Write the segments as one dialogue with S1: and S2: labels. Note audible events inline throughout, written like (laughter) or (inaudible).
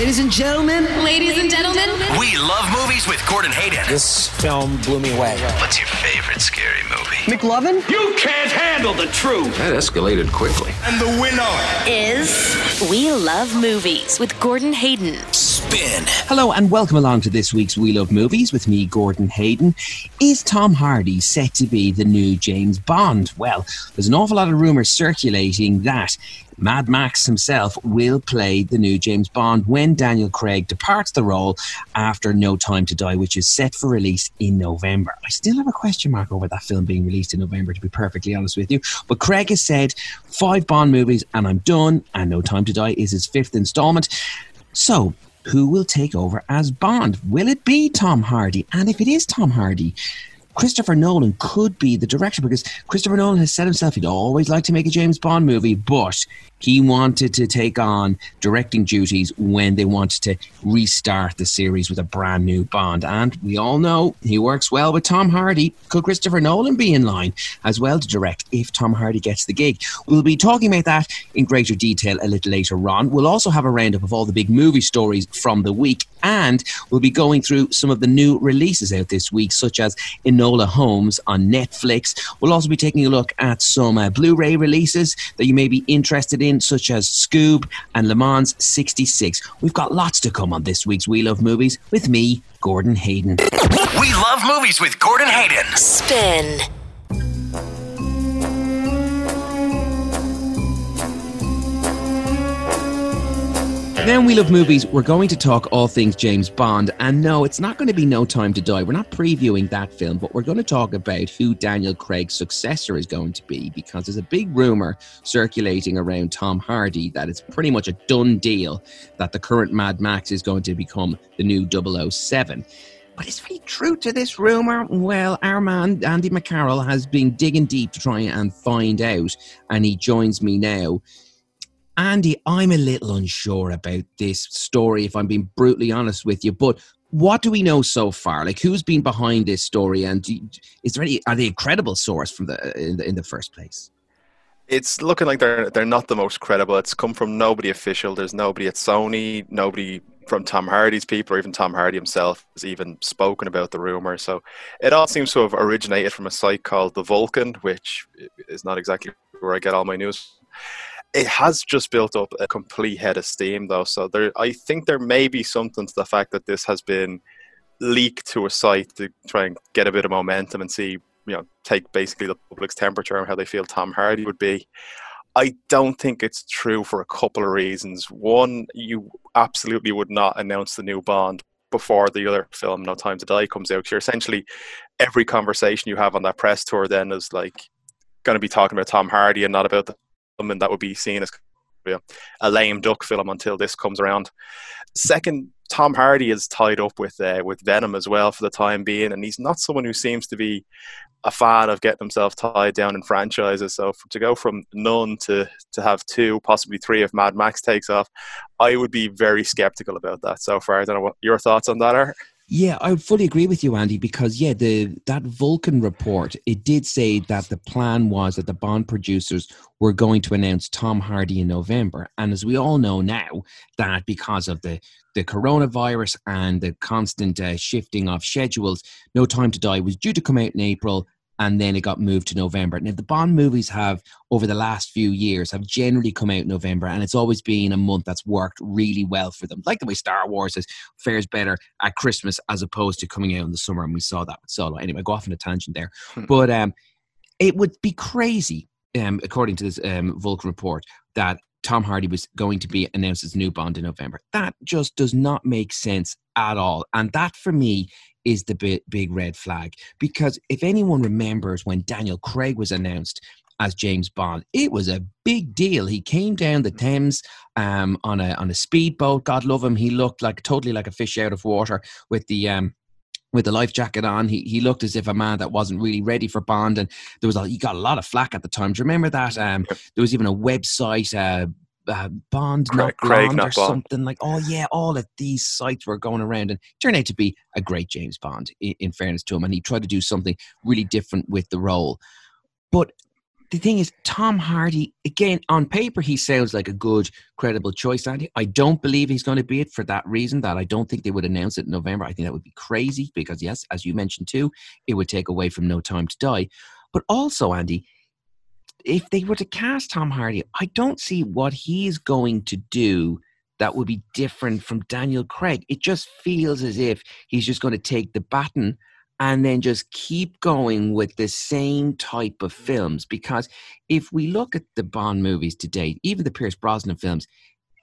S1: Ladies and gentlemen,
S2: Ladies and gentlemen,
S3: We love movies with Gordon Hayden.
S4: This film blew me away.
S3: What's your favorite scary movie?
S1: McLovin,
S5: You can't handle the truth.
S6: That escalated quickly.
S5: And the winner.
S2: is We Love Movies with Gordon Hayden.
S3: Spin.
S7: Hello and welcome along to this week's We Love Movies with me, Gordon Hayden. Is Tom Hardy set to be the new James Bond? Well, there's an awful lot of rumours circulating that Mad Max himself will play the new James Bond when Daniel Craig departs the role after No Time to Die, which is set for release in November. I still have a question mark over that film being released in November, to be perfectly honest with you. But Craig has said five Bond movies and I'm done, and No Time to Die is his fifth installment. So, who will take over as Bond? Will it be Tom Hardy? And if it is Tom Hardy, Christopher Nolan could be the director because Christopher Nolan has said himself he'd always like to make a James Bond movie, but he wanted to take on directing duties when they wanted to restart the series with a brand new Bond. And we all know he works well with Tom Hardy. Could Christopher Nolan be in line as well to direct if Tom Hardy gets the gig? We'll be talking about that in greater detail a little later on. We'll also have a roundup of all the big movie stories from the week, and we'll be going through some of the new releases out this week, such as Enola Holmes on Netflix. We'll also be taking a look at some uh, Blu ray releases that you may be interested in, such as Scoob and Le Mans 66. We've got lots to come on this week's We Love Movies with me, Gordon Hayden.
S3: We love movies with Gordon Hayden.
S2: Spin.
S7: Then we love movies. We're going to talk all things James Bond. And no, it's not going to be No Time to Die. We're not previewing that film, but we're going to talk about who Daniel Craig's successor is going to be because there's a big rumor circulating around Tom Hardy that it's pretty much a done deal that the current Mad Max is going to become the new 007. But is very true to this rumor? Well, our man Andy McCarroll has been digging deep to try and find out, and he joins me now. Andy, I'm a little unsure about this story, if I'm being brutally honest with you. But what do we know so far? Like, who's been behind this story, and is there any? Are they a credible source from the in the, in the first place?
S8: It's looking like they're they're not the most credible. It's come from nobody official. There's nobody at Sony, nobody from Tom Hardy's people, or even Tom Hardy himself has even spoken about the rumor. So it all seems to have originated from a site called the Vulcan, which is not exactly where I get all my news. It has just built up a complete head of steam, though. So there, I think there may be something to the fact that this has been leaked to a site to try and get a bit of momentum and see, you know, take basically the public's temperature on how they feel Tom Hardy would be. I don't think it's true for a couple of reasons. One, you absolutely would not announce the new Bond before the other film, No Time to Die, comes out. You're essentially every conversation you have on that press tour then is like going to be talking about Tom Hardy and not about the and that would be seen as a lame duck film until this comes around. Second, Tom Hardy is tied up with uh, with Venom as well for the time being, and he's not someone who seems to be a fan of getting himself tied down in franchises. So to go from none to to have two, possibly three, if Mad Max takes off, I would be very skeptical about that so far. I don't know what your thoughts on that are.
S7: Yeah, I fully agree with you, Andy, because yeah, the that Vulcan report it did say that the plan was that the Bond producers were going to announce Tom Hardy in November, and as we all know now, that because of the the coronavirus and the constant uh, shifting of schedules, No Time to Die was due to come out in April, and then it got moved to November. Now the Bond movies have over the last few years have generally come out in November, and it's always been a month that's worked really well for them. Like the way Star Wars is fares better at Christmas as opposed to coming out in the summer, and we saw that with Solo. Anyway, go off on a tangent there, but um, it would be crazy, um, according to this um, Vulcan report, that Tom Hardy was going to be announced as new Bond in November. That just does not make sense at all, and that for me is the big, big red flag. Because if anyone remembers when Daniel Craig was announced as James Bond, it was a big deal. He came down the Thames um, on a on a speedboat. God love him. He looked like totally like a fish out of water with the um, with the life jacket on. He he looked as if a man that wasn't really ready for Bond, and there was a, he got a lot of flack at the time. Do you remember that? Um, there was even a website. Uh, uh, Bond
S8: Craig-
S7: not
S8: Craig
S7: Blonde
S8: not
S7: or
S8: Bond.
S7: something like oh yeah all of these sites were going around and turned out to be a great James Bond in, in fairness to him and he tried to do something really different with the role but the thing is, Tom Hardy, again, on paper, he sounds like a good, credible choice, Andy. I don't believe he's going to be it for that reason, that I don't think they would announce it in November. I think that would be crazy because, yes, as you mentioned too, it would take away from No Time to Die. But also, Andy, if they were to cast Tom Hardy, I don't see what he's going to do that would be different from Daniel Craig. It just feels as if he's just going to take the baton and then just keep going with the same type of films. Because if we look at the Bond movies to date, even the Pierce Brosnan films,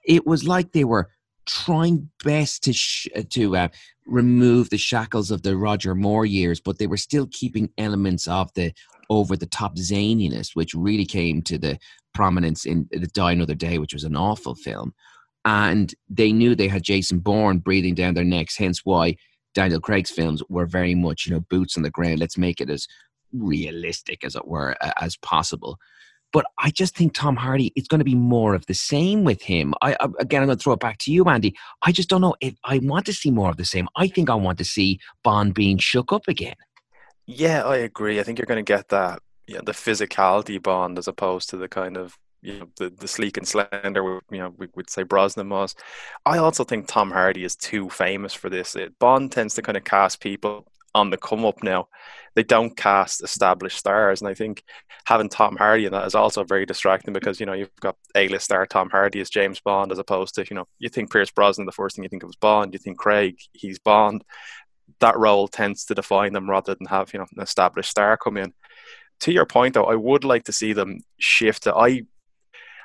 S7: it was like they were trying best to sh- to uh, remove the shackles of the Roger Moore years, but they were still keeping elements of the over the top zaniness, which really came to the prominence in The Die Another Day, which was an awful film. And they knew they had Jason Bourne breathing down their necks, hence why Daniel Craig's films were very much, you know, boots on the ground. Let's make it as realistic as it were as possible. But I just think Tom Hardy, it's going to be more of the same with him. I, again, I'm going to throw it back to you, Andy. I just don't know if I want to see more of the same. I think I want to see Bond being shook up again.
S8: Yeah, I agree. I think you're going to get that, you know, the physicality Bond as opposed to the kind of you know the, the sleek and slender you know we would say Brosnan was. I also think Tom Hardy is too famous for this. It, Bond tends to kind of cast people on the come up now. They don't cast established stars, and I think having Tom Hardy in that is also very distracting because you know you've got A-list star Tom Hardy as James Bond as opposed to you know you think Pierce Brosnan the first thing you think of is Bond, you think Craig he's Bond. That role tends to define them rather than have you know an established star come in. To your point though, I would like to see them shift. To, I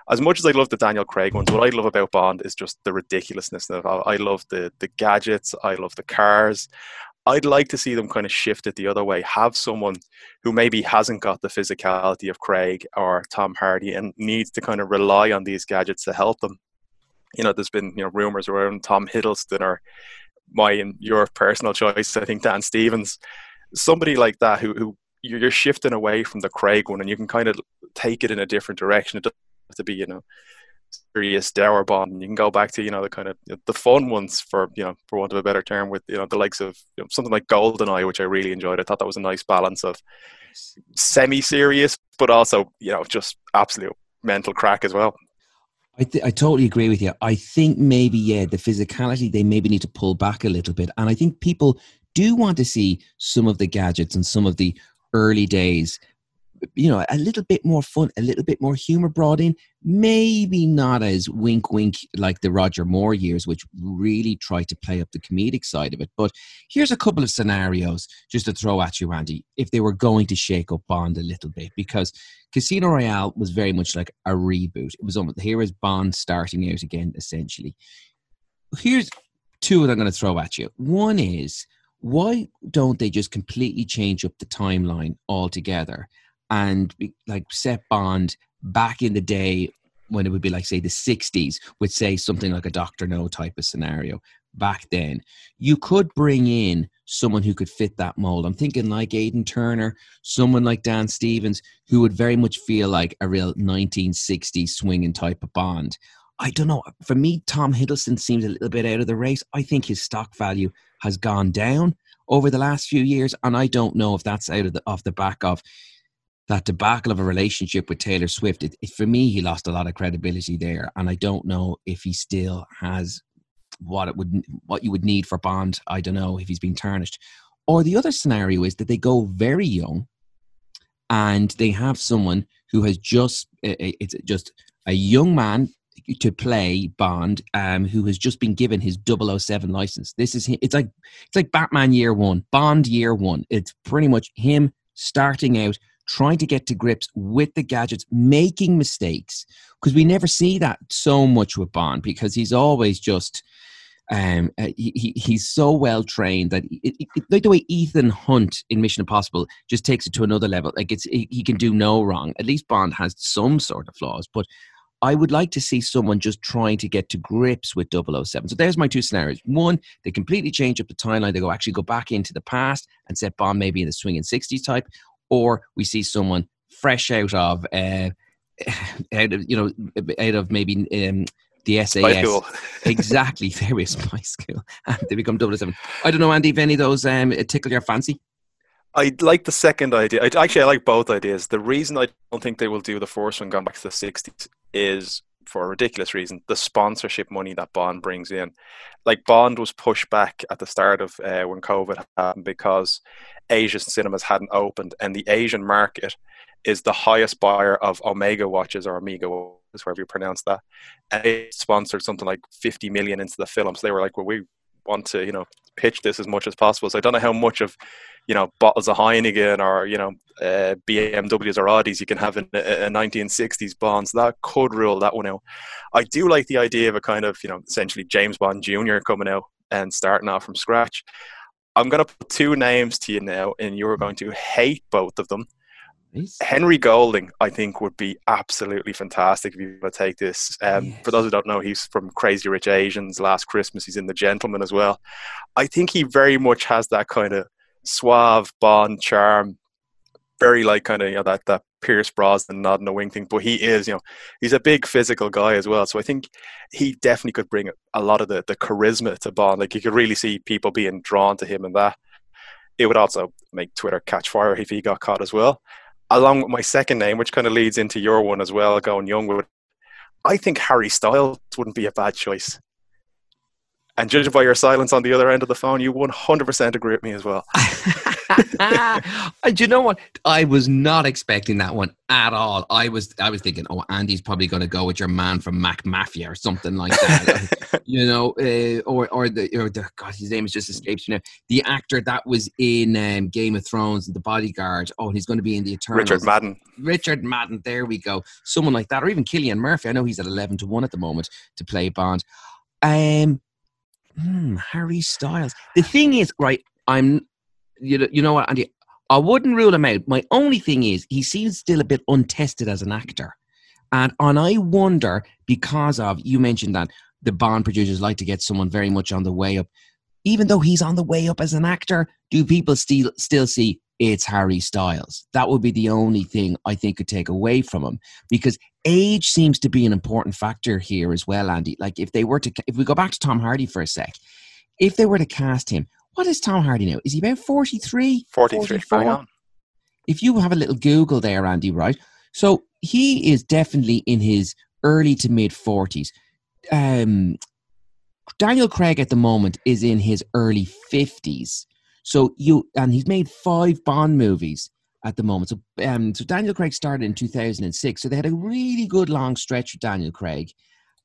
S8: as much as I love the Daniel Craig ones, what I love about Bond is just the ridiculousness of I love the the gadgets, I love the cars. I'd like to see them kind of shift it the other way. Have someone who maybe hasn't got the physicality of Craig or Tom Hardy and needs to kind of rely on these gadgets to help them. You know, there's been you know rumors around Tom Hiddleston or my and your personal choice. I think Dan Stevens, somebody like that who who you're shifting away from the Craig one and you can kind of take it in a different direction. It doesn't have to be, you know, serious dour bond. You can go back to, you know, the kind of the fun ones for, you know, for want of a better term, with you know the likes of you know, something like Goldeneye, which I really enjoyed. I thought that was a nice balance of semi-serious, but also, you know, just absolute mental crack as well.
S7: I, th- I totally agree with you. I think maybe yeah, the physicality they maybe need to pull back a little bit, and I think people do want to see some of the gadgets and some of the early days you know, a little bit more fun, a little bit more humor brought in. Maybe not as wink wink like the Roger Moore years, which really tried to play up the comedic side of it. But here's a couple of scenarios just to throw at you, Andy, if they were going to shake up Bond a little bit, because Casino Royale was very much like a reboot. It was almost here is Bond starting out again, essentially. Here's two that I'm going to throw at you. One is why don't they just completely change up the timeline altogether and like set Bond back in the day when it would be like say the 60s would say something like a Doctor No type of scenario back then. You could bring in someone who could fit that mold. I'm thinking like aidan turner someone like dan stevens who would very much feel like a real 1960s swinging type of bond. I don't know. For me tom hiddleston seems a little bit out of the race. I think his stock value has gone down over the last few years and i don't know if that's out of the off the back of that debacle of a relationship with Taylor Swift, it, it, for me, he lost a lot of credibility there, and I don't know if he still has what it would what you would need for Bond. I don't know if he's been tarnished. Or the other scenario is that they go very young, and they have someone who has just it's just a young man to play Bond, um, who has just been given his 007 license. This is it's like it's like Batman Year One, Bond Year One. It's pretty much him starting out trying to get to grips with the gadgets, making mistakes. Because we never see that so much with Bond because he's always just. Um, uh, he, he's so well trained that it, it, like the way Ethan Hunt in Mission Impossible just takes it to another level. Like it's he, he can do no wrong. At least Bond has some sort of flaws, but I would like to see someone just trying to get to grips with 007. So there's my two scenarios. One, they completely change up the timeline. They go actually go back into the past and set Bond maybe in the swinging 60s type or we see someone fresh out of uh, (sighs) out of you know out of maybe um, the SAS. (laughs) exactly, there is my school. (laughs) And they become double seven. I don't know, Andy, if any of those um, tickle your fancy.
S8: I like the second idea. I, actually, I like both ideas. The reason I don't think they will do the first one going back to the 60s is for a ridiculous reason the sponsorship money that Bond brings in. Like, Bond was pushed back at the start of uh, when COVID happened because Asian cinemas hadn't opened, and the Asian market is the highest buyer of Omega watches or Omega watches, wherever you pronounce that. And sponsored something like 50 million into the film. So they were like, well, we want to, you know, pitch this as much as possible. So I don't know how much of, you know, bottles of Heineken or, you know, uh, BMWs or Audis you can have in a, a 1960s Bond. So that could rule that one out. I do like the idea of a kind of, you know, essentially James Bond Jr. coming out and starting off from scratch. I'm going to put two names to you now, and you're going to hate both of them. Nice. Henry Golding, I think, would be absolutely fantastic if you were to take this. Um, yes. For those who don't know, he's from Crazy Rich Asians. Last Christmas, he's in The Gentlemen as well. I think he very much has that kind of suave Bond charm, very like kind of you know that that Pierce Brosnan nodding a wing thing. But he is, you know, he's a big physical guy as well. So I think he definitely could bring a lot of the the charisma to Bond. Like you could really see people being drawn to him and that. It would also make Twitter catch fire if he got caught as well along with my second name, which kind of leads into your one as well, going young with. I think Harry Styles wouldn't be a bad choice. And judging by your silence on the other end of the phone, you 100% agree with me as well. (laughs)
S7: Do you know what? I was not expecting that one at all. I was I was thinking, oh, Andy's probably going to go with your man from McMafia or something like that. (laughs) you know, uh, or or the or the God, his name has just escaped me now. The actor that was in um, Game of Thrones and The Bodyguard. Oh, he's going to be in the Eternals.
S8: Richard Madden.
S7: Richard Madden. There we go. Someone like that, or even Cillian Murphy. I know he's at eleven to one at the moment to play Bond. Um, hmm, Harry Styles. The thing is, right? I'm you know, you know what, Andy? I wouldn't rule him out. My only thing is, he seems still a bit untested as an actor, and and I wonder because of you mentioned that the Bond producers like to get someone very much on the way up. Even though he's on the way up as an actor, do people still still see it's Harry Styles? That would be the only thing I think could take away from him because age seems to be an important factor here as well, Andy. Like if they were to, if we go back to Tom Hardy for a sec, if they were to cast him, what is Tom Hardy now? Is he about 43?
S8: 43, on.
S7: If you have a little Google there, Andy, right? So he is definitely in his early to mid 40s. Um, Daniel Craig at the moment is in his early 50s. So you, and he's made five Bond movies at the moment. So, um, so Daniel Craig started in 2006. So they had a really good long stretch with Daniel Craig.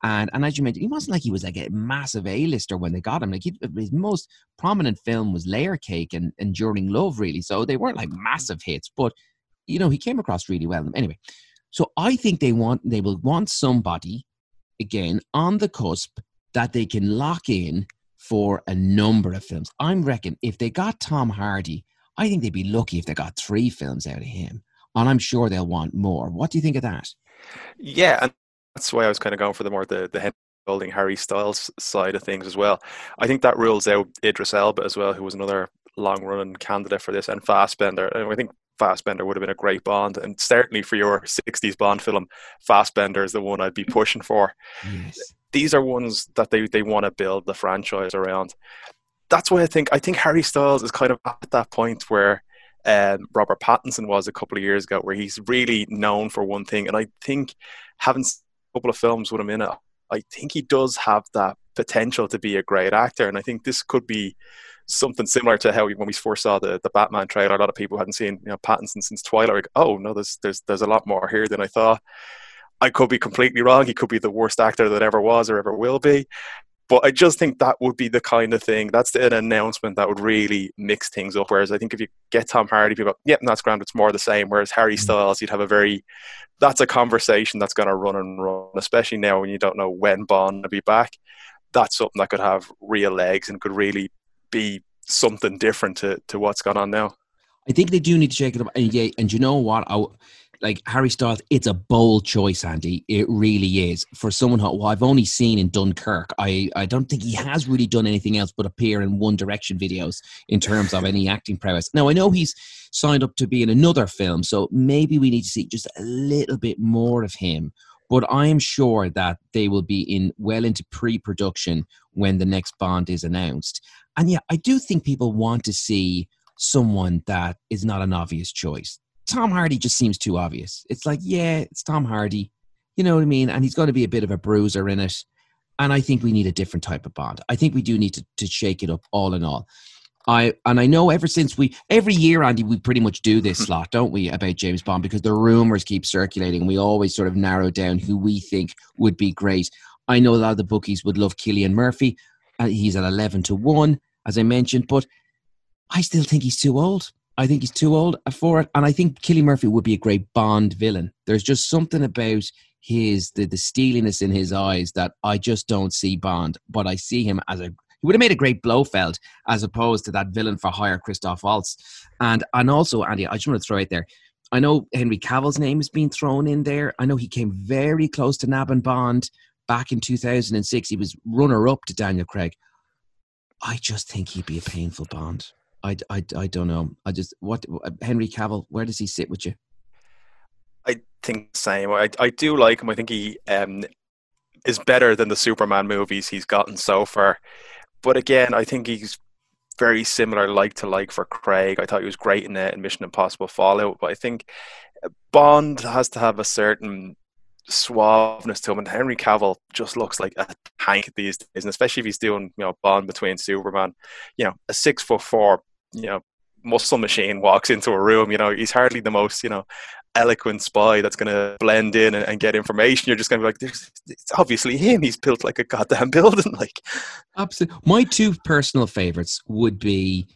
S7: And and as you mentioned, he wasn't like he was like a massive A-lister when they got him. Like he, his most prominent film was Layer Cake and Enduring Love, really. So they weren't like massive hits, but you know he came across really well. Anyway, so I think they want they will want somebody again on the cusp that they can lock in for a number of films. I'm reckon if they got Tom Hardy, I think they'd be lucky if they got three films out of him. And I'm sure they'll want more. What do you think of that?
S8: Yeah, and that's why I was kind of going for the more the the building Harry Styles side of things as well. I think that rules out Idris Elba as well, who was another long running candidate for this, and Fassbender. And I think Fassbender would have been a great Bond, and certainly for your '60s Bond film, Fassbender is the one I'd be pushing for. Yes. These are ones that they they want to build the franchise around. That's why I think I think Harry Styles is kind of at that point where um, Robert Pattinson was a couple of years ago, where he's really known for one thing, and I think having a couple of films with him in it, I think he does have that potential to be a great actor. And I think this could be something similar to how we, when we first saw the, the Batman trailer, a lot of people hadn't seen you know Pattinson since Twilight. Like, oh no, there's there's there's a lot more here than I thought. I could be completely wrong. He could be the worst actor that ever was or ever will be. But I just think that would be the kind of thing. That's an announcement that would really mix things up. Whereas I think if you get Tom Hardy, people go, "Yep, that's grand. It's more the same." Whereas Harry mm. Styles, you'd have a very that's a conversation that's going to run and run, especially now when you don't know when Bond will be back. That's something that could have real legs and could really be something different to, to what's gone on now.
S7: I think they do need to shake it up. And yeah, and you know what? I, like Harry Styles, it's a bold choice, Andy. It really is for someone who I've only seen in Dunkirk. I, I don't think he has really done anything else but appear in One Direction videos in terms of any acting prowess. Now I know he's signed up to be in another film, so maybe we need to see just a little bit more of him. But I am sure that they will be in well into pre-production when the next Bond is announced. And yeah, I do think people want to see someone that is not an obvious choice. Tom Hardy just seems too obvious. It's like, yeah, it's Tom Hardy. You know what I mean? And he's going to be a bit of a bruiser in it. And I think we need a different type of Bond. I think we do need to, to shake it up all in all. I and I know ever since we every year, Andy, we pretty much do this (laughs) slot, don't we, about James Bond because the rumors keep circulating. We always sort of narrow down who we think would be great. I know a lot of the bookies would love Cillian Murphy. Uh, he's at eleven to one, as I mentioned, but I still think he's too old. I think he's too old for it, and I think Cillian Murphy would be a great Bond villain. There's just something about his the the steeliness in his eyes that I just don't see Bond, but I see him as a he would have made a great Blofeld as opposed to that villain for hire Christoph Waltz. And and also, Andy, I just want to throw out there. I know Henry Cavill's name has been thrown in there. I know he came very close to nabbing Bond back in 2006. He was runner up to Daniel Craig. I just think he'd be a painful Bond. I, I, I don't know. I just what Henry Cavill. Where does he sit with you?
S8: I think same. I I do like him. I think he um, is better than the Superman movies he's gotten so far but again, I think he's very similar, like to like for Craig. I thought he was great in it in Mission Impossible Fallout, but I think Bond has to have a certain suaveness to him, and Henry Cavill just looks like a tank these days, and especially if he's doing you know Bond between Superman, you know, a six foot four, you know, muscle machine walks into a room, you know, he's hardly the most, you know, eloquent spy that's going to blend in and, and, get information. You're just going to be like, it's obviously him. He's built like a goddamn (laughs) building. Like,
S7: absolutely. My two personal favorites would be,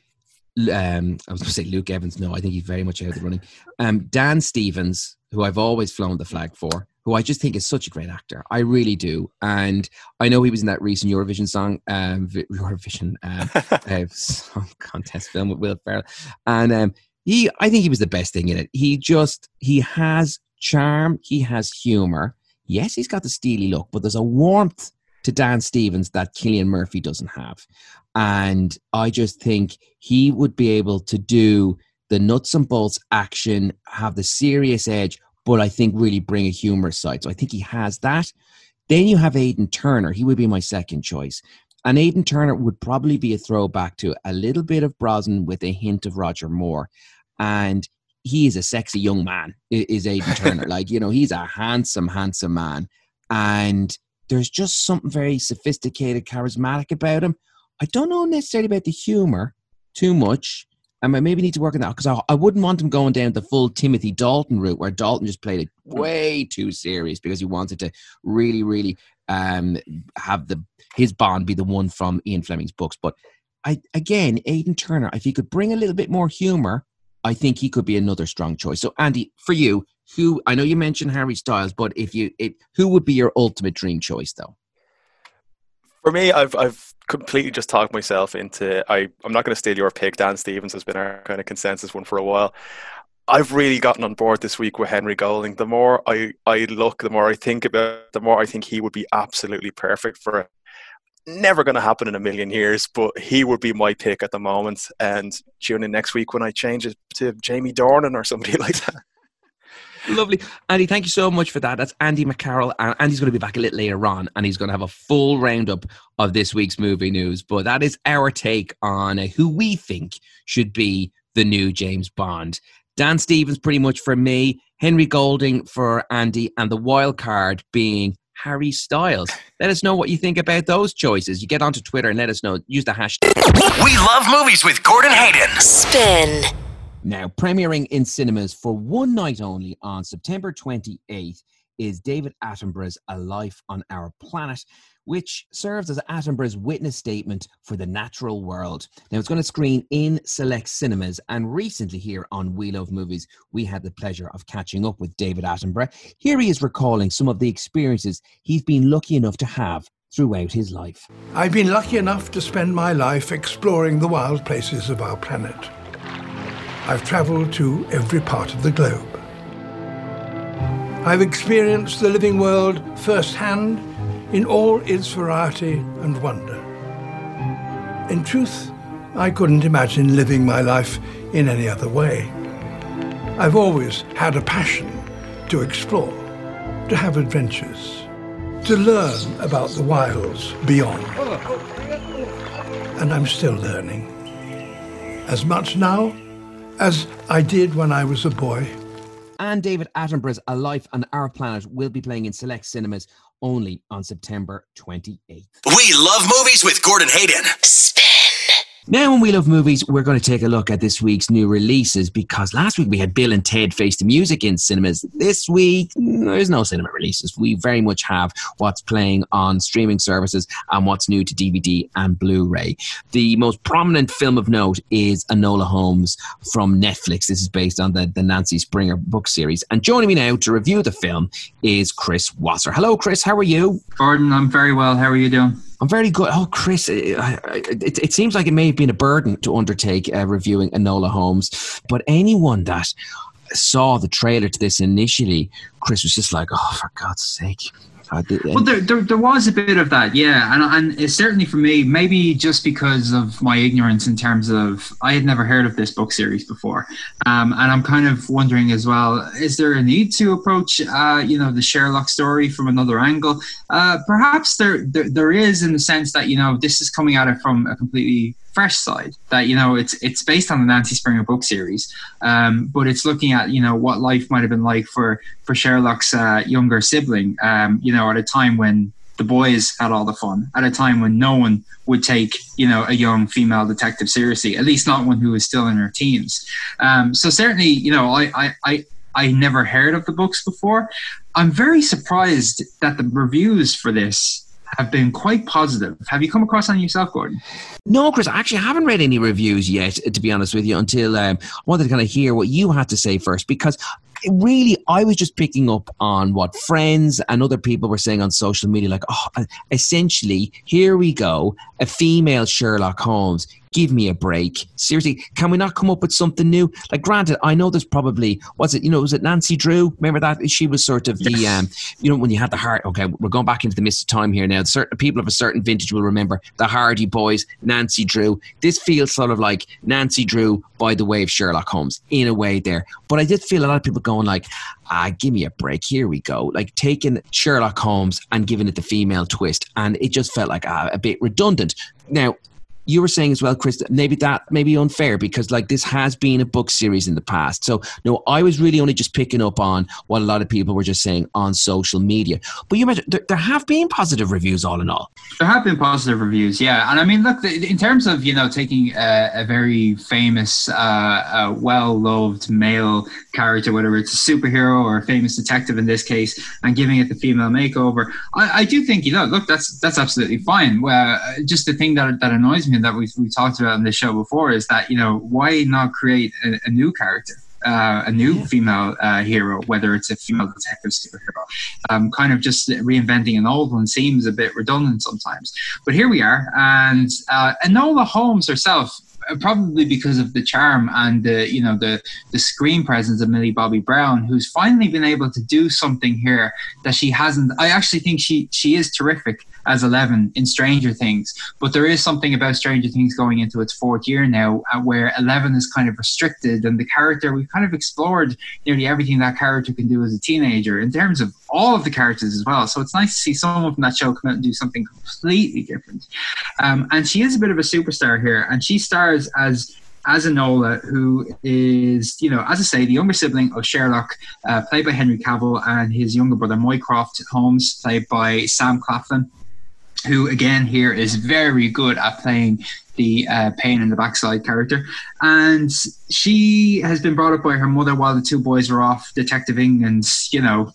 S7: um, I was going to say Luke Evans. No, I think he's very much out of the running. Um, Dan Stevens, who I've always flown the flag for, who I just think is such a great actor. I really do. And I know he was in that recent Eurovision song, um, Eurovision um, (laughs) uh, song contest film with Will Ferrell. And um, he I think he was the best thing in it. He just he has charm, he has humor. Yes, he's got the steely look, but there's a warmth to Dan Stevens that Cillian Murphy doesn't have. And I just think he would be able to do the nuts and bolts action, have the serious edge, but I think really bring a humorous side. So I think he has that. Then you have Aidan Turner. He would be my second choice. And Aidan Turner would probably be a throwback to a little bit of Brosnan with a hint of Roger Moore. And he is a sexy young man, is Aidan Turner. (laughs) like, you know, he's a handsome, handsome man. And there's just something very sophisticated, charismatic about him. I don't know necessarily about the humor too much. And I maybe need to work on that because I, I wouldn't want him going down the full Timothy Dalton route where Dalton just played it way too serious because he wanted to really, really um, have the his Bond be the one from Ian Fleming's books. But I again, Aidan Turner, if he could bring a little bit more humor, I think he could be another strong choice. So Andy, for you, who I know you mentioned Harry Styles, but if you it, who would be your ultimate dream choice though?
S8: For me, I've I've completely just talked myself into I I'm not going to steal your pick. Dan Stevens has been our kind of consensus one for a while. I've really gotten on board this week with Henry Golding. The more I, I look, the more I think about it, the more I think he would be absolutely perfect for it. Never going to happen in a million years, but he would be my pick at the moment. And tune in next week when I change it to Jamie Dornan or somebody (laughs) like that.
S7: Lovely. Andy, thank you so much for that. That's Andy McCarroll. And Andy's going to be back a little later on and he's going to have a full roundup of this week's movie news. But that is our take on uh, who we think should be the new James Bond. Dan Stevens, pretty much for me, Henry Golding for Andy, and the wild card being Harry Styles. Let us know what you think about those choices. You get onto Twitter and let us know. Use the hashtag.
S3: We love movies with Gordon Hayden.
S2: Spin.
S7: Now, premiering in cinemas for one night only on September 28th is David Attenborough's A Life on Our Planet which serves as Attenborough's witness statement for the natural world. Now, it's going to screen in select cinemas, and recently here on We Love Movies, we had the pleasure of catching up with David Attenborough. Here he is recalling some of the experiences he's been lucky enough to have throughout his life.
S1: I've been lucky enough to spend my life exploring the wild places of our planet. I've traveled to every part of the globe. I've experienced the living world firsthand in all its variety and wonder. In truth, I couldn't imagine living my life in any other way. I've always had a passion to explore, to have adventures, to learn about the wilds beyond. And I'm still learning. as much now as I did when I was a boy.
S7: And David Attenborough's A Life on Our Planet will be playing in select cinemas only on September 28th.
S3: We love movies with Gordon Hayden.
S2: Spin.
S7: Now, when we love movies, we're going to take a look at this week's new releases because last week we had Bill and Ted Face the Music in cinemas. This week, there's no cinema releases. We very much have what's playing on streaming services and what's new to DVD and Blu ray. The most prominent film of note is Enola Holmes from Netflix. This is based on the, the Nancy Springer book series. And joining me now to review the film is Chris Wasser. Hello, Chris. How are you?
S6: Gordon, I'm very well. How are you doing?
S7: I'm very good. Oh, Chris, it, it, it, seems like it may have been a burden to undertake uh, reviewing Enola Holmes, but anyone that saw the trailer to this initially, Chris was just like, oh, for God's sake,
S6: well, there, there, there, was a bit of that, yeah, and and certainly for me, maybe just because of my ignorance in terms of I had never heard of this book series before, um, and I'm kind of wondering as well: is there a need to approach, uh, you know, the Sherlock story from another angle? Uh, perhaps there, there there is, in the sense that you know this is coming at it from a completely fresh side that you know it's it's based on the Nancy Springer book series, um, but it's looking at you know what life might have been like for for Sherlock's uh, younger sibling. Um, you know, at a time when the boys had all the fun, at a time when no one would take you know a young female detective seriously, at least not one who was still in her teens. Um, so certainly, you know, I I. I I never heard of the books before. I'm very surprised that the reviews for this have been quite positive. Have you come across any yourself, Gordon?
S7: No, Chris, I actually, haven't read any reviews yet, to be honest with you, until um, I wanted to kind of hear what you had to say first, because really, I was just picking up on what friends and other people were saying on social media, like, oh, essentially, here we go, a female Sherlock Holmes give me a break. Seriously, can we not come up with something new? Like, granted, I know there's probably was it you know was it Nancy Drew? Remember that she was sort of the um, you know when you had the heart. Okay, we're going back into the mist of time here now. Certain people of a certain vintage will remember the Hardy Boys, Nancy Drew. This feels sort of like Nancy Drew by the way of Sherlock Holmes in a way there. But I did feel a lot of people going like, ah, give me a break. Here we go. Like taking Sherlock Holmes and giving it the female twist, and it just felt like ah, a bit redundant. Now, you were saying as well, Chris, that maybe that may be unfair because like this has been a book series in the past. So no, I was really only just picking up on what a lot of people were just saying on social media. But you mentioned there, there have been positive reviews all in all.
S6: There have been positive reviews, yeah. And I mean, look, in terms of you know taking a, a very famous, uh, uh, well-loved male character, whether it's a superhero or a famous detective in this case, and giving it the female makeover, I, I do think you know, look, that's that's absolutely fine. Well, just the thing that that annoys me that we've, we talked about in this show before is that you know why not create a, a new character uh, a new yeah. female uh, hero, whether it's a female detective superhero. Um, kind of just reinventing an old one seems a bit redundant sometimes. But here we are, and uh, Enola Holmes herself. Uh, probably because of the charm and the you know the the screen presence of Millie Bobby Brown, who's finally been able to do something here that she hasn't. I actually think she she is terrific as Eleven in Stranger Things. But there is something about Stranger Things going into its fourth year now, uh, where Eleven is kind of restricted, and the character we've kind of explored nearly everything that character can do as a teenager in terms of all of the characters as well. So it's nice to see someone from that show come out and do something completely different. Um, and she is a bit of a superstar here, and she stars as as Enola, who is, you know, as I say, the younger sibling of Sherlock, uh, played by Henry Cavill, and his younger brother Mycroft Holmes, played by Sam Claflin who again here is very good at playing the uh, pain in the backside character. And she has been brought up by her mother while the two boys are off detectiving and, you know,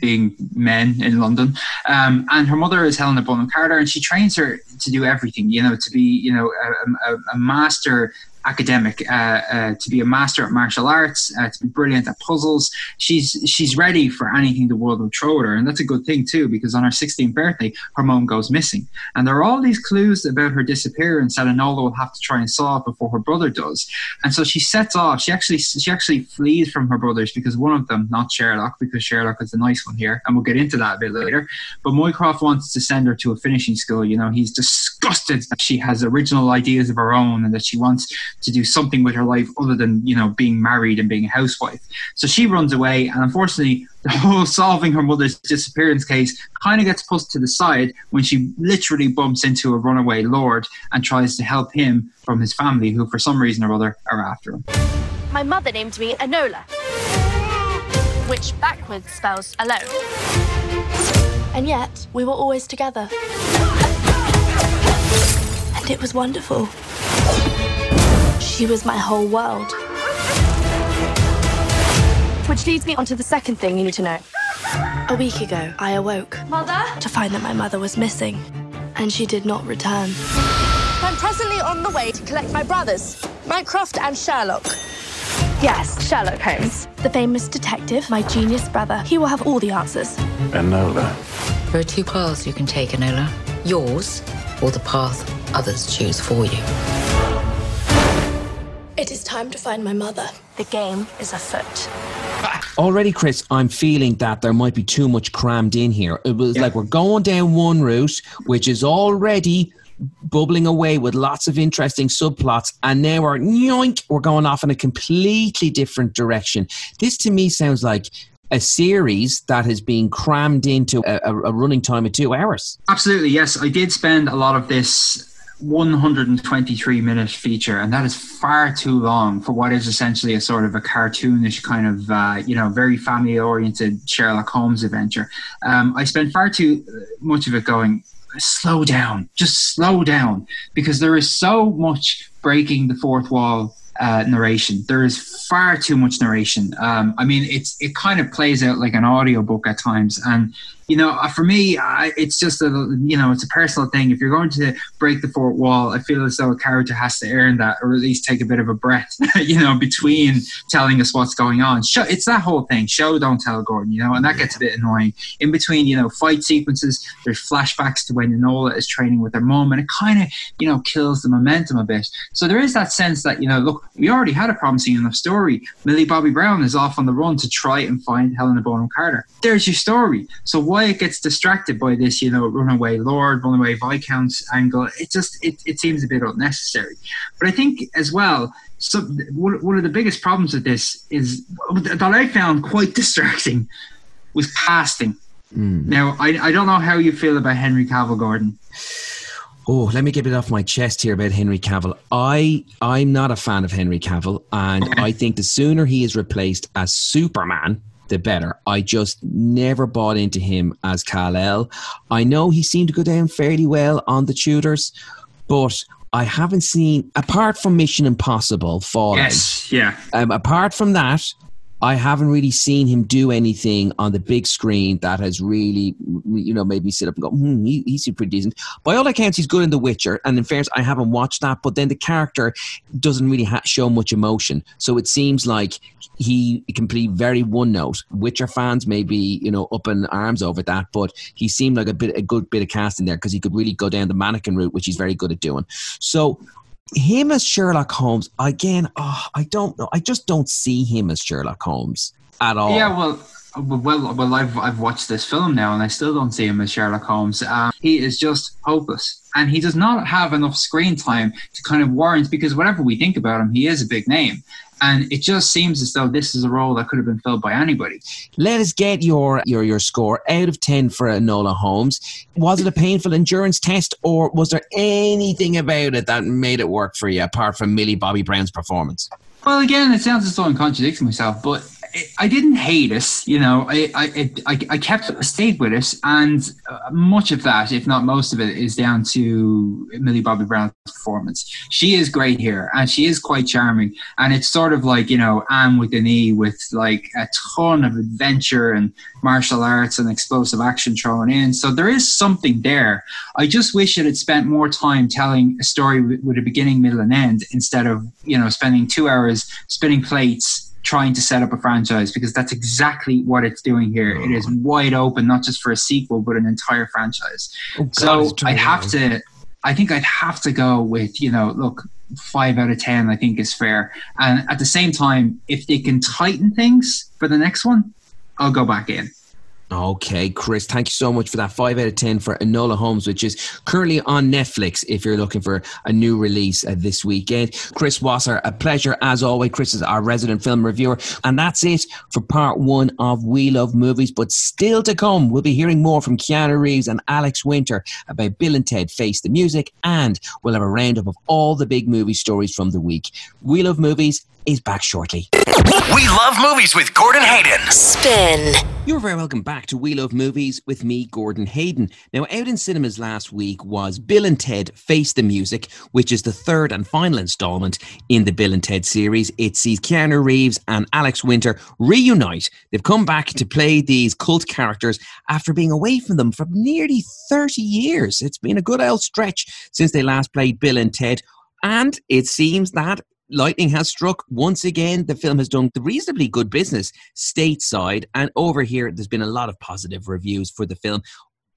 S6: being men in London. Um, and her mother is Helena Bonham Carter, and she trains her to do everything, you know, to be, you know, a, a, a master academic, uh, uh, to be a master at martial arts, uh, to be brilliant at puzzles. She's she's ready for anything the world will throw at her, and that's a good thing too because on her 16th birthday, her mom goes missing, and there are all these clues about her disappearance that Enola will have to try and solve before her brother does. And so she sets off. She actually she actually flees from her brothers because one of them, not Sherlock, because Sherlock is the nice one here, and we'll get into that a bit later. But Mycroft wants to send her to a finishing school. You know, he's disgusted that she has original ideas of her own and that she wants to do something with her life other than you know being married and being a housewife. So she runs away, and unfortunately, (laughs) the whole solving her mother's disappearance case kind of gets pushed to the side when she literally bumps into a runaway lord and tries to help him from his family, who for some reason or other are after him.
S9: My mother named me Enola, which backwards spells alone. And yet, we were always together. And it was wonderful. She was my whole world. Which leads me on to the second thing you need to know. A week ago, I awoke. Mother? To find that my mother was missing. And she did not return. I'm presently on the way to collect my brothers, Mycroft and Sherlock. Yes, Sherlock Holmes. The famous detective, my genius brother. He will have all the answers.
S10: Enola. There are two paths you can take, Enola. Yours, or the path others choose for you.
S9: It is time to find my mother. The game is afoot.
S7: Already, Chris, I'm feeling that there might be too much crammed in here. It was yeah. like we're going down one route, which is already bubbling away with lots of interesting subplots, and now we're yoink, we're going off in a completely different direction. This to me sounds like a series that has been crammed into a, a, running time of two hours.
S6: Absolutely, yes. I did spend a lot of this 123 minute feature, and that is far too long for what is essentially a sort of a cartoonish kind of, uh, you know, very family oriented Sherlock Holmes adventure. Um, I spent far too much of it going, slow down, just slow down, because there is so much breaking the fourth wall uh, narration. There is far too much narration. Um, I mean, it's it kind of plays out like an audiobook at times, and you know, uh, for me, I, it's just a you know, it's a personal thing. If you're going to break the fourth wall, I feel as though a character has to earn that, or at least take a bit of a breath, (laughs) you know, between telling us what's going on. Show, it's that whole thing: show, don't tell, Gordon. You know, and that gets a bit annoying. In between, you know, fight sequences, there's flashbacks to when Enola is training with her mom, and it kind of, you know, kills the momentum a bit. So there is that sense that you know, look, we already had a promising enough story. Millie Bobby Brown is off on the run to try and find Helena Bonham Carter. There's your story. So why it gets distracted by this, you know, runaway lord, runaway viscount angle, it just it, it seems a bit unnecessary. But I think as well, so one of the biggest problems with this is that I found quite (laughs) distracting was casting. Mm. Now I, I don't know how you feel about Henry Cavill Gordon.
S7: Oh, let me get it off my chest here about Henry Cavill. I I'm not a fan of Henry Cavill, and okay. I think the sooner he is replaced as Superman, the better. I just never bought into him as Kal-El. I know he seemed to go down fairly well on the Tudors, but I haven't seen apart from Mission Impossible Fallout.
S6: Yes, yeah.
S7: Um, apart from that, I haven't really seen him do anything on the big screen that has really, you know, made me sit up and go, hmm, he, he's pretty decent. By all accounts, he's good in The Witcher. And in fairness, I haven't watched that, but then the character doesn't really ha- show much emotion. So it seems like he can play very one note. Witcher fans may be, you know, up in arms over that, but he seemed like a bit, a good bit of casting there because he could really go down the mannequin route, which he's very good at doing. So him as Sherlock Holmes again. Oh, I don't know. I just don't see him as Sherlock Holmes at all.
S6: Yeah, well, well, well, I've I've watched this film now, and I still don't see him as Sherlock Holmes. Um, he is just hopeless, and he does not have enough screen time to kind of warrant. Because whatever we think about him, he is a big name, and it just seems as though this is a role that could have been filled by anybody.
S7: Let us get your your your score out of ten for Enola Holmes. Was it a painful endurance test, or was there anything about it that made it work for you apart from Millie Bobby Brown's performance?
S6: Well, again, it sounds as though I'm contradicting myself, but I didn't hate it. You know, I I, I, I kept stayed with it, and uh, much of that, if not most of it, is down to Millie Bobby Brown's performance. She is great here, and she is quite charming. And it's sort of like you know Anne with an E, with like a ton of adventure and martial arts and explosive action thrown in. So there is something there. I just wish it had spent more time telling a story with a beginning, middle, and end instead of you know spending two hours spinning plates trying to set up a franchise because that's exactly what it's doing here. It is mm. wide open, not just for a sequel, but an entire franchise. Oh, God, so I'd have to, I think I'd have to go with, you know, look, five out of 10, I think is fair. And at the same time, if they can tighten things for the next one, I'll go back in.
S7: Okay, Chris, thank you so much for that. Five out of 10 for Enola Holmes, which is currently on Netflix if you're looking for a new release uh, this weekend. Chris Wasser, a pleasure as always. Chris is our resident film reviewer. And that's it for part one of We Love Movies. But still to come, we'll be hearing more from Keanu Reeves and Alex Winter about Bill and Ted Face the Music. And we'll have a roundup of all the big movie stories from the week. We Love Movies is back shortly.
S3: We love movies with Gordon Hayden.
S2: Spin.
S7: You're very welcome back to We Love Movies with me, Gordon Hayden. Now, out in cinemas last week was Bill and Ted Face the Music, which is the third and final installment in the Bill and Ted series. It sees Keanu Reeves and Alex Winter reunite. They've come back to play these cult characters after being away from them for nearly 30 years. It's been a good old stretch since they last played Bill and Ted. And it seems that lightning has struck once again. The film has done reasonably good business stateside, and over here, there's been a lot of positive reviews for the film.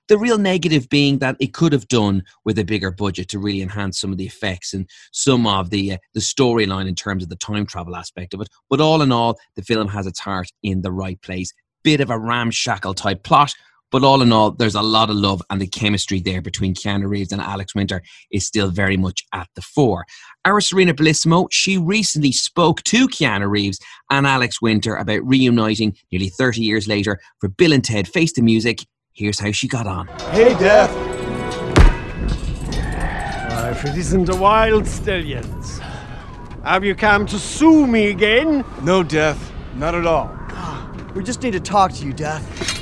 S7: The real negative being that it could have done with a bigger budget to really enhance some of the effects and some of the uh, the storyline in terms of the time travel aspect of it. But all in all, the film has its heart in the right place. Bit of a ramshackle type plot, but all in all, there's a lot of love and the chemistry there between Keanu Reeves and Alex Winter is still very much at the fore. Our Serena Bellissimo, she recently spoke to Keanu Reeves and Alex Winter about reuniting nearly 30 years later for Bill and Ted Face the Music. Here's how she got on.
S11: Hey, Death. Uh, if it isn't the Wild Stallions. Have you come to sue me again?
S12: No, Death. Not at all.
S13: We just need to talk to you, Death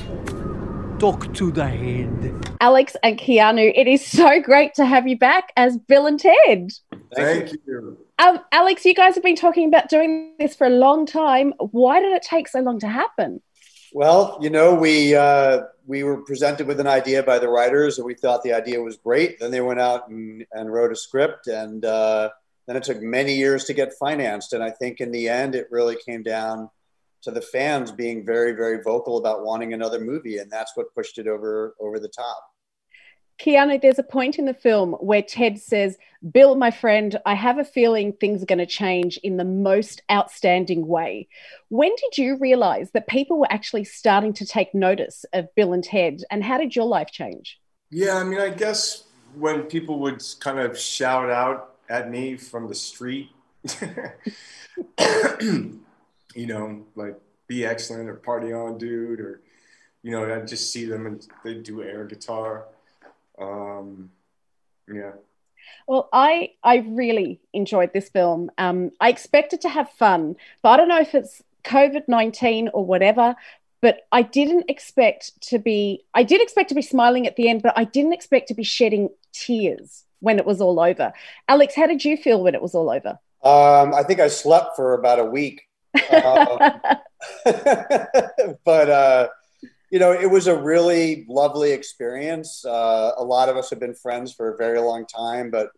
S11: talk to the head.
S14: Alex and Keanu, it is so great to have you back as Bill and Ted.
S12: Thank you.
S14: Um, Alex, you guys have been talking about doing this for a long time. Why did it take so long to happen?
S15: Well, you know, we uh, we were presented with an idea by the writers, and we thought the idea was great. Then they went out and, and wrote a script, and uh, then it took many years to get financed. And I think in the end, it really came down to the fans being very, very vocal about wanting another movie, and that's what pushed it over over the top.
S14: Keanu, there's a point in the film where Ted says, Bill, my friend, I have a feeling things are going to change in the most outstanding way. When did you realize that people were actually starting to take notice of Bill and Ted, and how did your life change?
S12: Yeah, I mean, I guess when people would kind of shout out at me from the street, you know, like be excellent or party on, dude, or you know, I just see them and they do air guitar. Um, yeah.
S14: Well, I I really enjoyed this film. Um, I expected to have fun, but I don't know if it's COVID nineteen or whatever. But I didn't expect to be. I did expect to be smiling at the end, but I didn't expect to be shedding tears when it was all over. Alex, how did you feel when it was all over?
S15: Um, I think I slept for about a week um, (laughs) but uh, you know, it was a really lovely experience. Uh, a lot of us have been friends for a very long time, but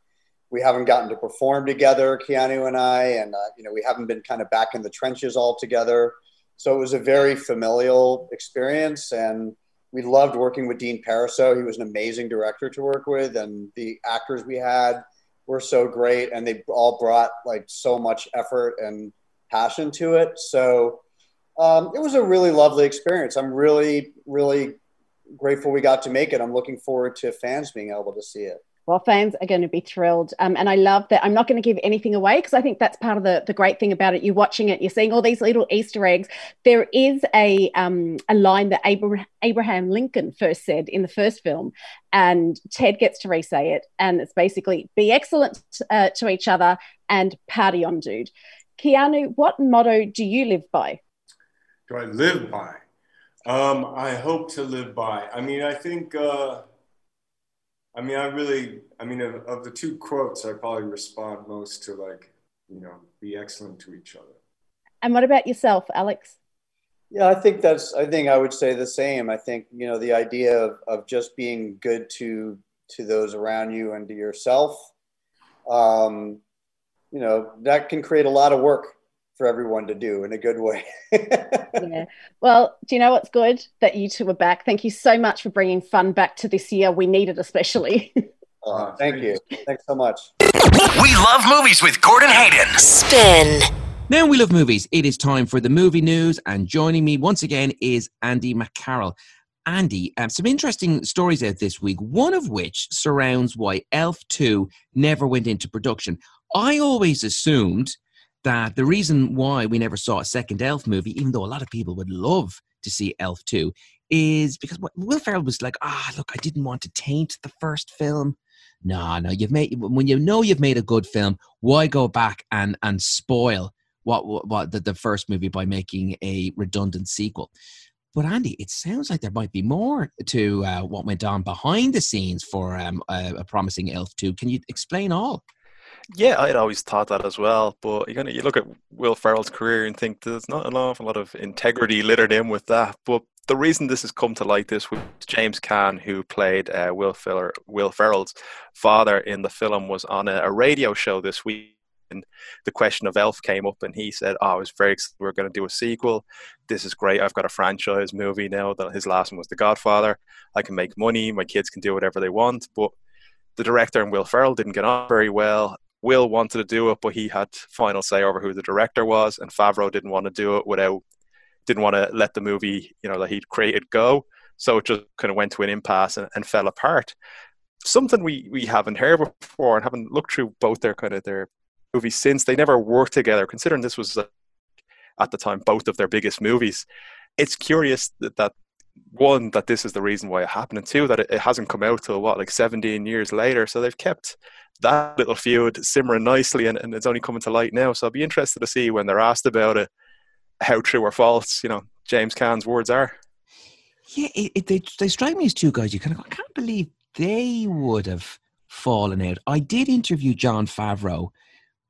S15: we haven't gotten to perform together, Keanu and I, and uh, you know, we haven't been kind of back in the trenches all together. So it was a very familial experience, and we loved working with Dean Parisot. He was an amazing director to work with, and the actors we had were so great, and they all brought like so much effort and passion to it. So um, it was a really lovely experience. I'm really, really grateful we got to make it. I'm looking forward to fans being able to see it.
S14: Well, fans are going to be thrilled. Um, and I love that. I'm not going to give anything away because I think that's part of the, the great thing about it. You're watching it, you're seeing all these little Easter eggs. There is a, um, a line that Abraham, Lincoln first said in the first film, and Ted gets to re say it. And it's basically be excellent uh, to each other and party on, dude. Keanu, what motto do you live by?
S12: Do I live by? Um, I hope to live by. I mean, I think, uh, I mean, I really, I mean, of, of the two quotes, I probably respond most to like, you know, be excellent to each other.
S14: And what about yourself, Alex?
S15: Yeah, I think that's, I think I would say the same. I think, you know, the idea of, of just being good to, to those around you and to yourself. Um, you know that can create a lot of work for everyone to do in a good way. (laughs)
S14: yeah. Well, do you know what's good that you two are back? Thank you so much for bringing fun back to this year. We need it especially.
S15: uh, (laughs) thank you. Thanks so much.
S3: We love movies with Gordon Hayden.
S2: Spin.
S7: Now we love movies. It is time for the movie news, and joining me once again is Andy McCarroll. Andy, um, some interesting stories out this week, one of which surrounds why Elf 2 never went into production. I always assumed that the reason why we never saw a second Elf movie, even though a lot of people would love to see Elf 2, is because Will Ferrell was like, ah, look, I didn't want to taint the first film. No, no, you've made when you know you've made a good film, why go back and and spoil what what, what the, the first movie by making a redundant sequel? But Andy, it sounds like there might be more to uh, what went on behind the scenes for um, a, a promising Elf 2. Can you explain all?
S8: Yeah, I'd always thought that as well. But you kind of you look at Will Ferrell's career and think there's not an awful lot of integrity littered in with that. But the reason this has come to light this week, James Caan, who played uh, Will, Filler, Will Ferrell's father in the film, was on a, a radio show this week and the question of Elf came up, and he said, "Oh, I was very excited. We are going to do a sequel. This is great. I've got a franchise movie now. That his last one was The Godfather. I can make money. My kids can do whatever they want." But the director and Will Ferrell didn't get on very well. Will wanted to do it, but he had final say over who the director was, and Favreau didn't want to do it without didn't want to let the movie, you know, that he'd created go. So it just kind of went to an impasse and, and fell apart. Something we, we haven't heard before and haven't looked through both their kind of their movies since. They never worked together, considering this was at the time both of their biggest movies. It's curious that, that one that this is the reason why it happened, and two that it, it hasn't come out till what like 17 years later. So they've kept that little feud simmering nicely, and, and it's only coming to light now. So I'll be interested to see when they're asked about it how true or false you know James Caan's words are.
S7: Yeah, it, it, they they strike me as two guys. You kind of go, I can't believe they would have fallen out. I did interview Jon Favreau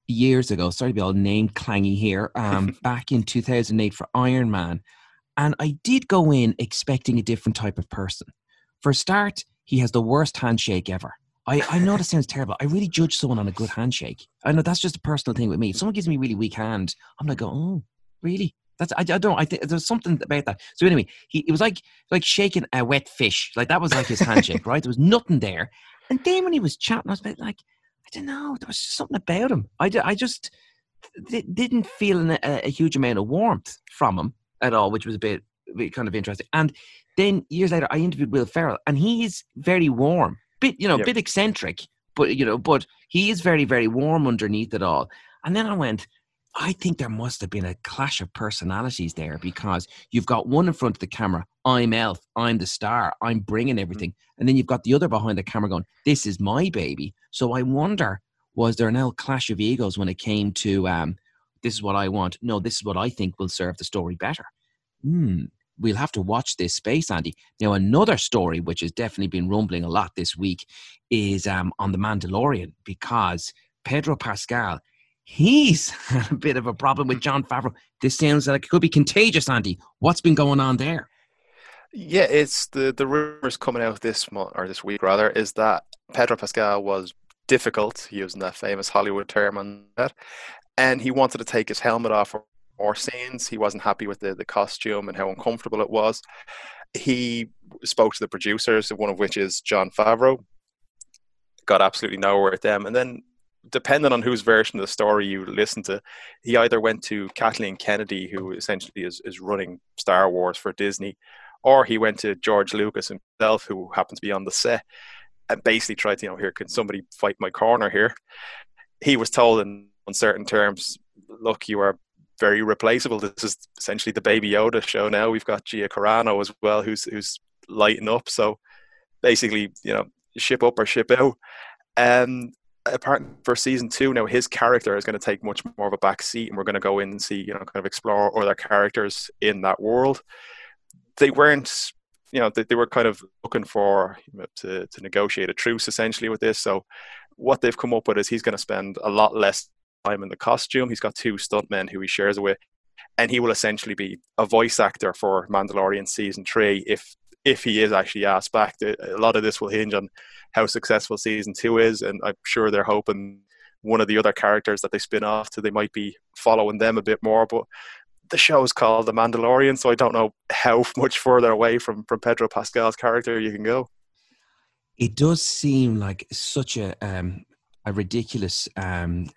S7: years ago. Sorry to be all name clangy here. Um, (laughs) back in 2008 for Iron Man, and I did go in expecting a different type of person. For a start, he has the worst handshake ever. I, I know that sounds terrible. I really judge someone on a good handshake. I know that's just a personal thing with me. If someone gives me a really weak hand, I'm like, oh, really? That's I, I don't I think there's something about that. So anyway, he it was like like shaking a wet fish. Like that was like his handshake, right? There was nothing there. And then when he was chatting, I was like, I don't know, there was something about him. I, I just didn't feel a, a huge amount of warmth from him at all, which was a bit, a bit kind of interesting. And then years later, I interviewed Will Ferrell, and he's very warm, bit you know, yep. bit eccentric, but you know, but he is very very warm underneath it all. And then I went, I think there must have been a clash of personalities there because you've got one in front of the camera, I'm Elf, I'm the star, I'm bringing mm-hmm. everything. And then you've got the other behind the camera going, this is my baby. So I wonder, was there an L clash of egos when it came to, um, this is what I want? No, this is what I think will serve the story better. Hmm. We'll have to watch this space, Andy. Now, another story which has definitely been rumbling a lot this week is um, on The Mandalorian because Pedro Pascal he's (laughs) had a bit of a problem with Jon Favreau. This sounds like it could be contagious, Andy. What's been going on there?
S8: Yeah, it's the the rumors coming out this month or this week rather is that Pedro Pascal was difficult, using that famous Hollywood term on that, and he wanted to take his helmet off more scenes. He wasn't happy with the, the costume and how uncomfortable it was. He spoke to the producers, one of which is Jon Favreau. Got absolutely nowhere with them, and then depending on whose version of the story you listen to, he either went to Kathleen Kennedy, who essentially is, is running Star Wars for Disney, or he went to George Lucas himself, who happened to be on the set, and basically tried to, you know, here, can somebody fight my corner here? He was told in uncertain terms, look, you are very replaceable. This is essentially the Baby Yoda show now. We've got Gina Carano as well, who's who's lighting up. So basically, you know, ship up or ship out. And apart for season two now his character is going to take much more of a back seat and we're going to go in and see you know kind of explore other characters in that world they weren't you know they, they were kind of looking for you know, to, to negotiate a truce essentially with this so what they've come up with is he's going to spend a lot less time in the costume he's got two stuntmen who he shares with and he will essentially be a voice actor for mandalorian season three if if he is actually asked back a lot of this will hinge on how successful season two is, and I'm sure they're hoping one of the other characters that they spin off to they might be following them a bit more. But the show is called The Mandalorian, so I don't know how (laughs) much further away from from Pedro Pascal's character you can go.
S7: It does seem like such a um, a ridiculous um,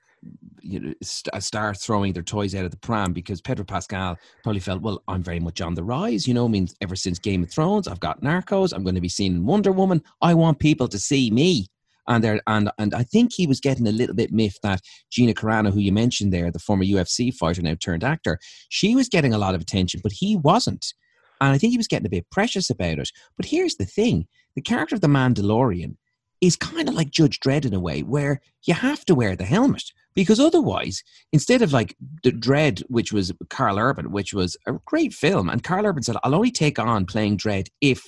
S7: you know, st- uh, start throwing their toys out of the pram because Pedro Pascal probably felt, well, I'm very much on the rise. You know, I mean, ever since Game of Thrones, I've got Narcos. I'm going to be seen in Wonder Woman. I want people to see me. And there, and and I think he was getting a little bit miffed that Gina Carano, who you mentioned there, the former UFC fighter now turned actor, she was getting a lot of attention, but he wasn't. And I think he was getting a bit precious about it. But here's the thing: the character of the Mandalorian is kind of like Judge Dredd in a way, where you have to wear the helmet because otherwise, instead of like the Dredd, which was Karl Urban, which was a great film, and Karl Urban said, "I'll only take on playing Dredd if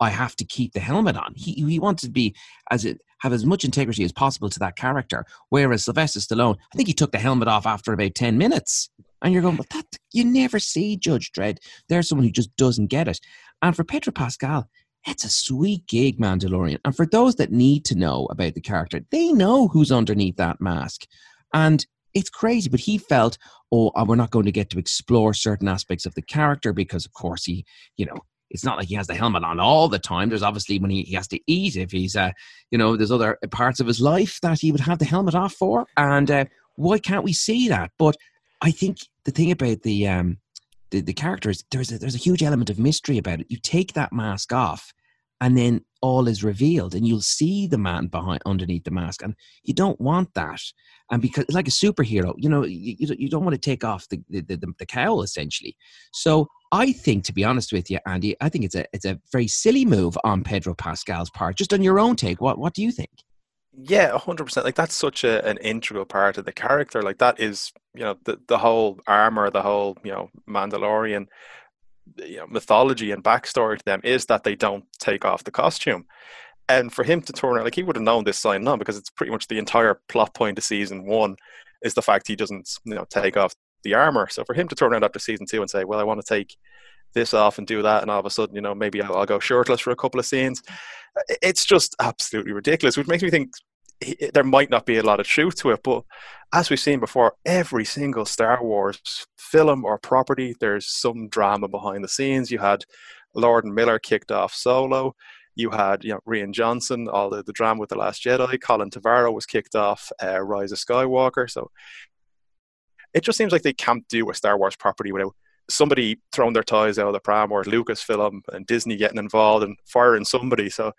S7: I have to keep the helmet on." He he wanted to be as it have as much integrity as possible to that character. Whereas Sylvester Stallone, I think he took the helmet off after about ten minutes, and you're going, "But that you never see Judge Dredd." There's someone who just doesn't get it. And for Pedro Pascal, it's a sweet gig, Mandalorian. And for those that need to know about the character, they know who's underneath that mask. And it's crazy, but he felt, oh, uh, we're not going to get to explore certain aspects of the character because, of course, he, you know, it's not like he has the helmet on all the time. There's obviously when he, he has to eat, if he's, uh, you know, there's other parts of his life that he would have the helmet off for. And uh, why can't we see that? But I think the thing about the, um, the, the characters, there's a, there's a huge element of mystery about it. You take that mask off, and then all is revealed and you'll see the man behind underneath the mask and you don't want that. And because like a superhero you know you, you don't want to take off the, the, the, the cowl essentially. So i think to be honest with you andy i think it's a it's a very silly move on pedro pascal's part just on your own take. What what do you think?
S8: Yeah 100% like that's such a, an integral part of the character. Like that is you know the, the whole armor the whole you know mandalorian you know, mythology and backstory to them is that they don't take off the costume. And for him to turn around, like he would have known this sign on because it's pretty much the entire plot point of season one is the fact he doesn't, you know, take off the armor. So for him to turn around after season two and say, "Well, I want to take this off and do that," and all of a sudden, you know, maybe I'll, I'll go shirtless for a couple of scenes, it's just absolutely ridiculous. Which makes me think there might not be a lot of truth to it, but as we've seen before, every single Star Wars film or property, there's some drama behind the scenes. You had Lord and Miller kicked off Solo. You had you know Rian Johnson, all the, the drama with the Last Jedi. Colin Trevorrow was kicked off uh, Rise of Skywalker. So it just seems like they can't do a Star Wars property without somebody throwing their toys out of the pram or Lucasfilm and Disney getting involved and firing somebody. So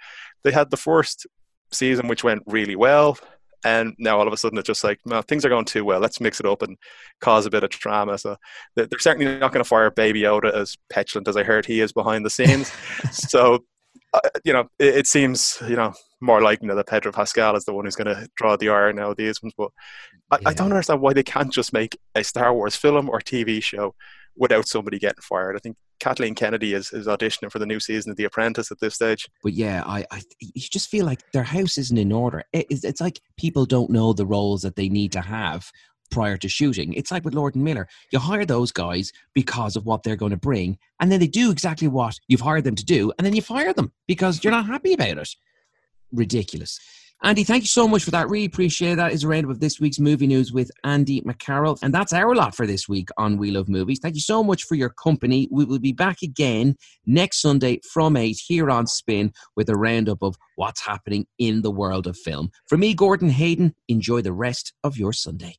S8: they had the first season which went really well. And now all of a sudden it's just like no, things are going too well. Let's mix it up and cause a bit of drama. So they're certainly not going to fire baby yoda as petulant as i heard he is behind the scenes. (laughs) So uh, you know it, it, seems you know more like you know, that pedro pascal is the one who's going to draw the ire now these ones. But I, yeah. I don't understand why they can't just make a star wars film or tv show without somebody getting fired. I think Kathleen Kennedy is, is auditioning for the new season of The Apprentice at this stage.
S7: But yeah, I, I you just feel like their house isn't in order. it's, it's like people don't know the roles that they need to have prior to shooting. It's like with Lord and Miller. You hire those guys because of what they're going to bring, and then they do exactly what you've hired them to do, and then you fire them because you're not happy about it. Ridiculous. Andy, thank you so much for that. Really appreciate that. Is a roundup of this week's movie news with Andy McCarroll. And that's our lot for this week on We Love Movies. Thank you so much for your company. We will be back again next Sunday from 8 here on Spin with a roundup of what's happening in the world of film. For me, Gordon Hayden, enjoy the rest of your Sunday.